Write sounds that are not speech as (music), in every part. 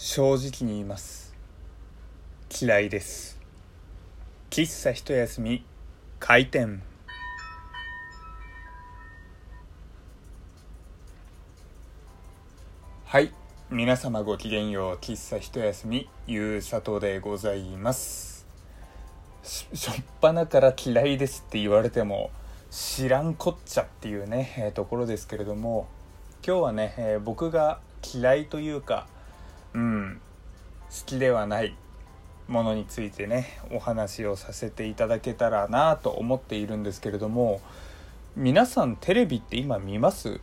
正直に言います。嫌いです。喫茶一休み開店。はい皆様ごきげんよう。喫茶一休みゆうさとでございます。ししょっぱなから嫌いですって言われても知らんこっちゃっていうね、えーところですけれども今日はね、えー僕が嫌いというかうん。好きではないものについてねお話をさせていただけたらなと思っているんですけれども皆さんテレビって今見ます？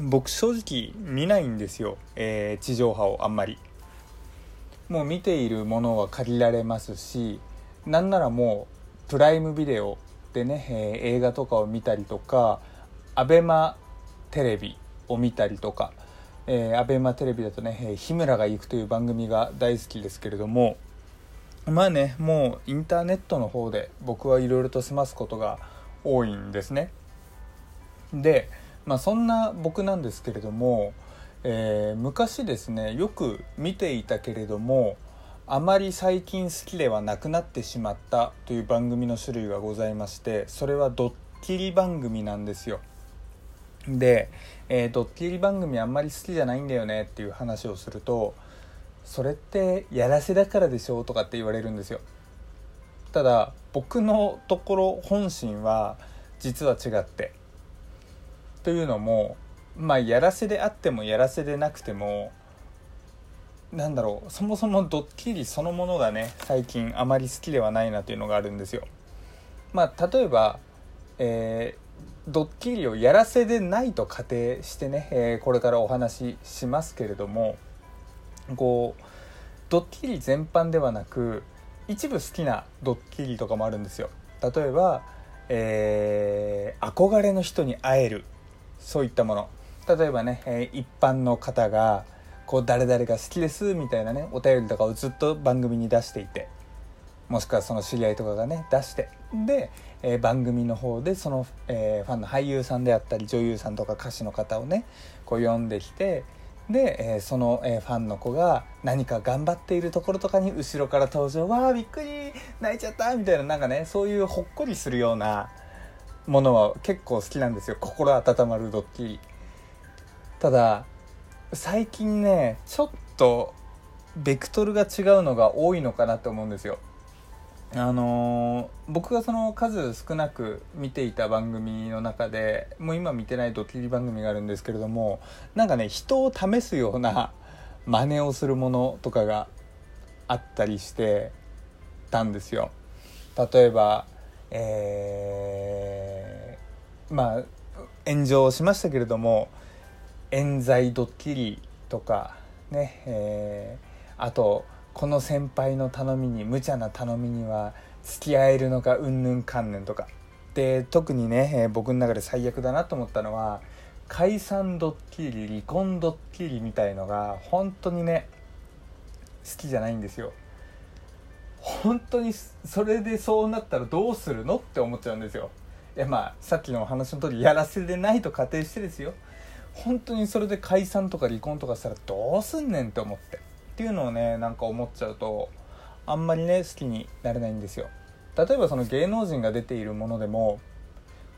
僕正直見ないんですよ、えー地上波をあんまり。もう見ているものは借りられますしなんならもうプライムビデオでね、えー映画とかを見たりとかアベマテレビを見たりとかえー、アベマテレビだとね「え日村が行く」という番組が大好きですけれどもまあねもうインターネットの方で僕はいろいろと済ますことが多いんですね。で、まあ、そんな僕なんですけれども、えー昔ですねよく見ていたけれどもあまり最近好きではなくなってしまったという番組の種類がございましてそれはドッキリ番組なんですよ。で、えードッキリ番組あんまり好きじゃないんだよねっていう話をするとそれってやらせだからでしょうとかって言われるんですよ。ただ僕のところ本心は実は違って。というのもまあやらせであってもやらせでなくてもなんだろうそもそもドッキリそのものがね最近あまり好きではないなというのがあるんですよ。まあ例えば、えードッキリをやらせでないと仮定してね、えーこれからお話ししますけれどもこうドッキリ全般ではなく一部好きなドッキリとかもあるんですよ。例えば、えー憧れの人に会えるそういったもの。例えばね、えー一般の方がこう誰々が好きですみたいなねお便りとかをずっと番組に出していて。もしくはその知り合いとかがね出してで、えー番組の方でその、えーファンの俳優さんであったり女優さんとか歌手の方をねこう呼んできてで、えーその、えーファンの子が何か頑張っているところとかに後ろから登場「わあびっくり泣いちゃった」みたいななんかねそういうほっこりするようなものは結構好きなんですよ。心温まるドッキリ。ただ最近ねちょっとベクトルが違うのが多いのかなって思うんですよあのー僕がその数少なく見ていた番組の中でもう今見てないドッキリ番組があるんですけれどもなんかね人を試すような (laughs) 真似をするものとかがあったりしてたんですよ。例えばえーまあ炎上しましたけれども冤罪ドッキリとかね、えーあとこの先輩の頼みに無茶な頼みには付き合えるのかうんぬんかんぬんとか。で特にね、えー僕の中で最悪だなと思ったのは解散ドッキリ離婚ドッキリみたいのが本当にね好きじゃないんですよ。本当にそれでそうなったらどうするのって思っちゃうんですよ。いやまあさっきのお話の通りやらせでないと仮定してですよ。本当にそれで解散とか離婚とかしたらどうすんねんって思って。っていうのをねなんか思っちゃうとあんまりね好きになれないんですよ。例えばその芸能人が出ているものでも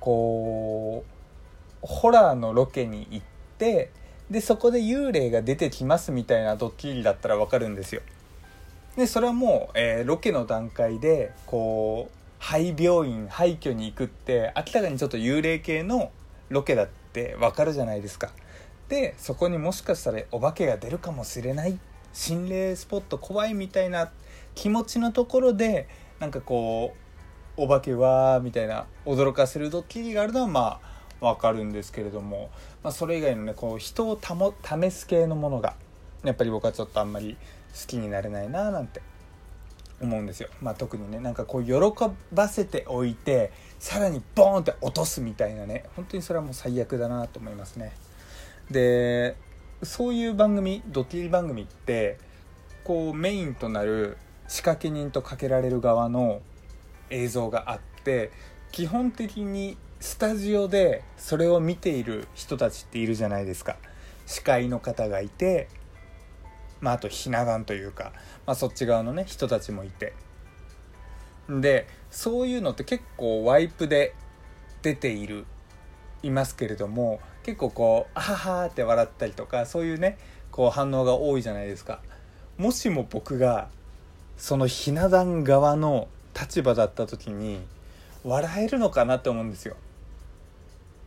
こうホラーのロケに行ってでそこで幽霊が出てきますみたいなドッキリだったらわかるんですよ。でそれはもう、えーロケの段階でこう廃病院廃墟に行くって明らかにちょっと幽霊系のロケだってわかるじゃないですか。でそこにもしかしたらお化けが出るかもしれない心霊スポット怖いみたいな気持ちのところでなんかこうお化けはみたいな驚かせるドッキリがあるのはまあわかるんですけれども、まあ、それ以外のねこう人をたも試す系のものがやっぱり僕はちょっとあんまり好きになれないななんて思うんですよ、まあ、特にねなんかこう喜ばせておいてさらにボーンって落とすみたいなね本当にそれはもう最悪だなと思いますね。でそういう番組ドッキリ番組ってこうメインとなる仕掛け人とかけられる側の映像があって基本的にスタジオでそれを見ている人たちっているじゃないですか。司会の方がいてまあ、あとひな壇というか、まあ、そっち側のね人たちもいて。でそういうのって結構ワイプで出ているいますけれども結構こう「あはは」って笑ったりとかそういうねこう反応が多いじゃないですか。もしも僕がそのひな壇側の立場だった時に笑えるのかなって思うんですよ。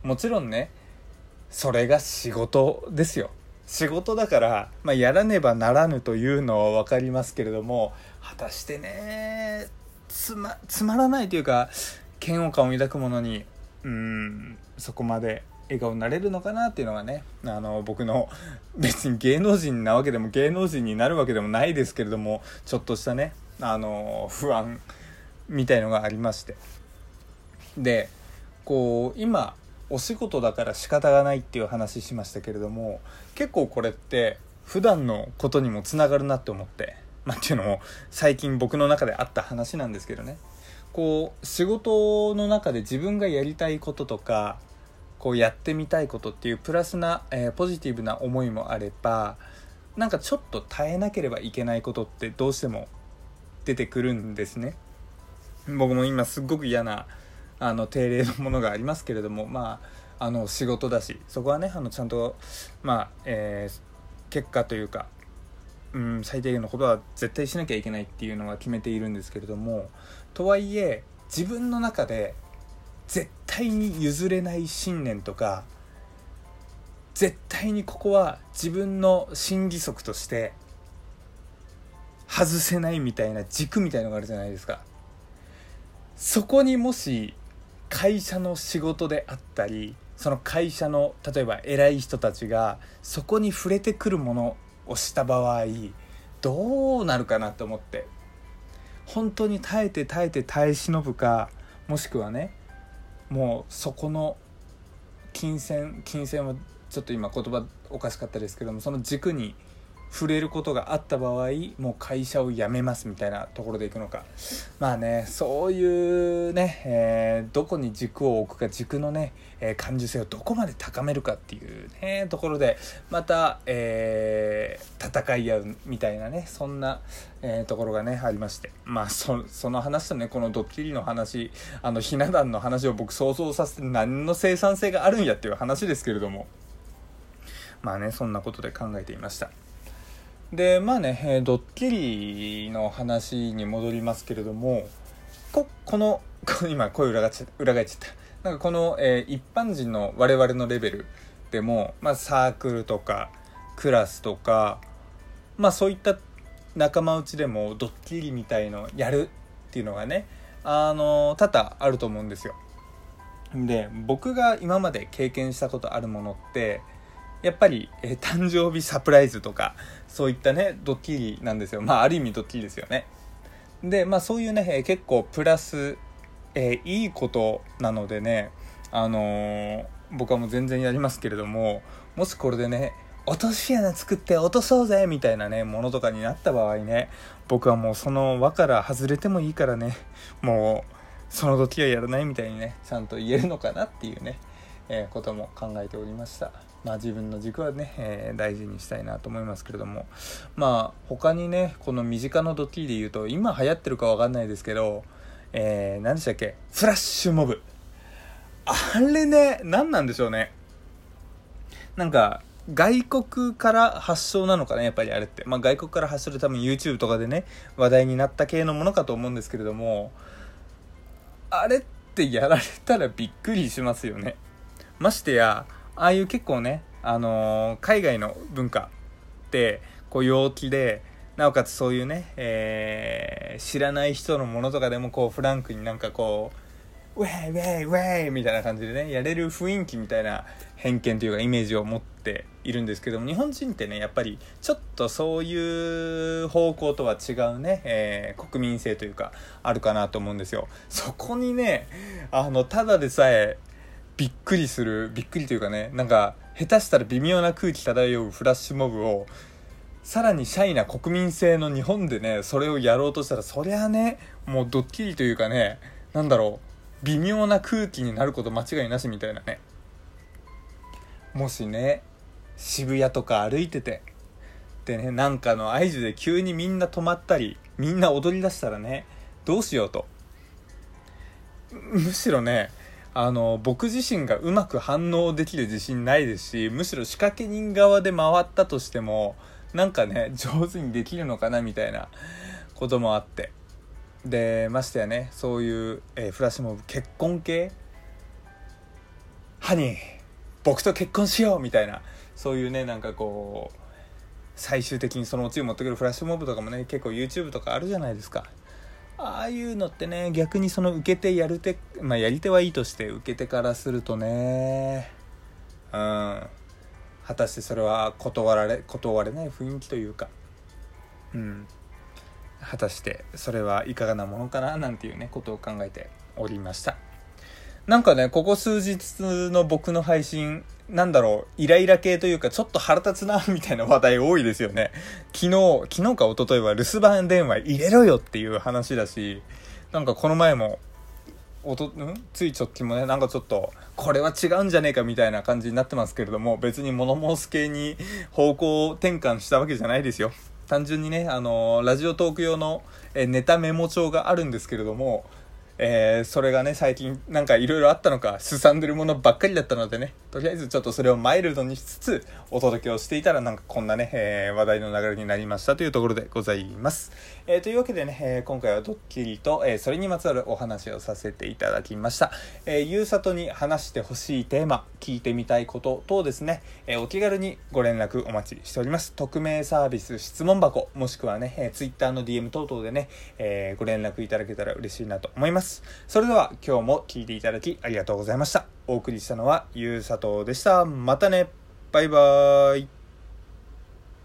もちろんねそれが仕事ですよ。仕事だから、まあ、やらねばならぬというのは分かりますけれども果たしてねつまつまらないというか嫌悪感を抱くものにうんそこまで笑顔になれるのかなっていうのがねあの僕の (laughs) 別に芸能人なわけでも芸能人になるわけでもないですけれどもちょっとしたねあの不安みたいのがありまして。でこう今お仕事だから仕方がないっていう話しましたけれども結構これって普段のことにもつながるなって思ってまあっていうのも最近僕の中であった話なんですけどね。こう仕事の中で自分がやりたいこととかこうやってみたいことっていうプラスな、えー、ポジティブな思いもあればなんかちょっと耐えなければいけないことってどうしても出てくるんですね。僕も今すっごく嫌なあの定例のものがありますけれどもまああの仕事だしそこはねあのちゃんとまあ、えー、結果というか、うん、最低限のことは絶対しなきゃいけないっていうのは決めているんですけれどもとはいえ自分の中で絶対に譲れない信念とか絶対にここは自分の心理則として外せないみたいな軸みたいのがあるじゃないですか。そこにもし会社の仕事であったりその会社の例えば偉い人たちがそこに触れてくるものをした場合どうなるかなと思って。本当に耐えて耐えて耐え忍ぶかもしくはねもうそこの金銭金銭はちょっと今言葉おかしかったですけどもその軸に触れることがあった場合もう会社を辞めますみたいなところでいくのか。まあねそういうね、えー、どこに軸を置くか軸のね、えー、感受性をどこまで高めるかっていうねところでまた、えー、戦い合うみたいなねそんな、えー、ところがねありまして。まあそその話とねこのドッキリの話あのひな壇の話を僕想像させて何の生産性があるんやっていう話ですけれども。まあねそんなことで考えていました。でまあね、えー、ドッキリの話に戻りますけれどもここの今声裏が裏返っちゃった。なんかこの、えー、一般人の我々のレベルでも、まあ、サークルとかクラスとかまあそういった仲間内でもドッキリみたいのやるっていうのがねあの多々あると思うんですよ。で僕が今まで経験したことあるものってやっぱり、えー、誕生日サプライズとかそういったねドッキリなんですよ。まあある意味ドッキリですよね。でまあそういうね、えー、結構プラス、えー、いいことなのでねあの、僕はもう全然やりますけれどももしこれでね落とし穴作って落とそうぜみたいなねものとかになった場合ね僕はもうその輪から外れてもいいからねもうその時はやらないみたいにねちゃんと言えるのかなっていうね、えー、ことも考えておりました。まあ、自分の軸はね、えー、大事にしたいなと思いますけれども。まあ他にねこの身近なドッキリで言うと今流行ってるか分かんないですけど、えー、何でしたっけ？フラッシュモブ。あれね何なんでしょうね。なんか外国から発祥なのかなやっぱりあれって、まあ、外国から発祥で多分 YouTube とかでね話題になった系のものかと思うんですけれどもあれってやられたらびっくりしますよね。ましてやああいう結構ね、あのー、海外の文化ってこう陽気でなおかつそういうね、えー、知らない人のものとかでもこうフランクになんかこうウェイウェイウェイみたいな感じでねやれる雰囲気みたいな偏見というかイメージを持っているんですけども日本人ってねやっぱりちょっとそういう方向とは違うね、えー、国民性というかあるかなと思うんですよ。そこにねあのただでさえびっくりするびっくりというかねなんか下手したら微妙な空気漂うフラッシュモブをさらにシャイな国民性の日本でねそれをやろうとしたらそりゃねもうドッキリというかねなんだろう。微妙な空気になること間違いなしみたいなね。もしね渋谷とか歩いててでねなんかの合図で急にみんな止まったりみんな踊り出したらねどうしようと。むしろねあの僕自身がうまく反応できる自信ないですしむしろ仕掛け人側で回ったとしてもなんかね上手にできるのかなみたいなこともあって。でましてやねそういう、えー、フラッシュモブ結婚系？ハニー僕と結婚しようみたいな。そういうねなんかこう最終的にそのオチを持ってくるフラッシュモブとかもね結構 YouTube とかあるじゃないですか。ああいうのってね逆にその受け手やる手まあやり手はいいとして受け手からするとねうん。果たしてそれは断られ断れない雰囲気というか。うん。果たしてそれはいかがなものかななんていうねことを考えておりましたなんかねここ数日の僕の配信なんだろう、イライラ系というか、ちょっと腹立つな、みたいな話題多いですよね。昨日、昨日か一昨日は留守番電話入れろよっていう話だし、なんかこの前も、おと、ん？つい直近もね、なんかちょっと、これは違うんじゃねえかみたいな感じになってますけれども、別に物申す系に方向転換したわけじゃないですよ。単純にね、あのー、ラジオトーク用の、えネタメモ帳があるんですけれども、えー、それがね、最近なんかいろいろあったのか、すさんでるものばっかりだったのでね、とりあえずちょっとそれをマイルドにしつつ、お届けをしていたらなんかこんなね、えー、話題の流れになりましたというところでございます。えー、というわけでね、え今回はドッキリと、えそれにまつわるお話をさせていただきました。えゆうさとに話してほしいテーマ、聞いてみたいこと等ですね、えお気軽にご連絡お待ちしております。匿名サービス質問箱、もしくはね、え Twitter の DM 等々でね、えご連絡いただけたら嬉しいなと思います。ます。それでは今日も聴いていただきありがとうございました。お送りしたのはゆうさとでした。またね。バイバーイ。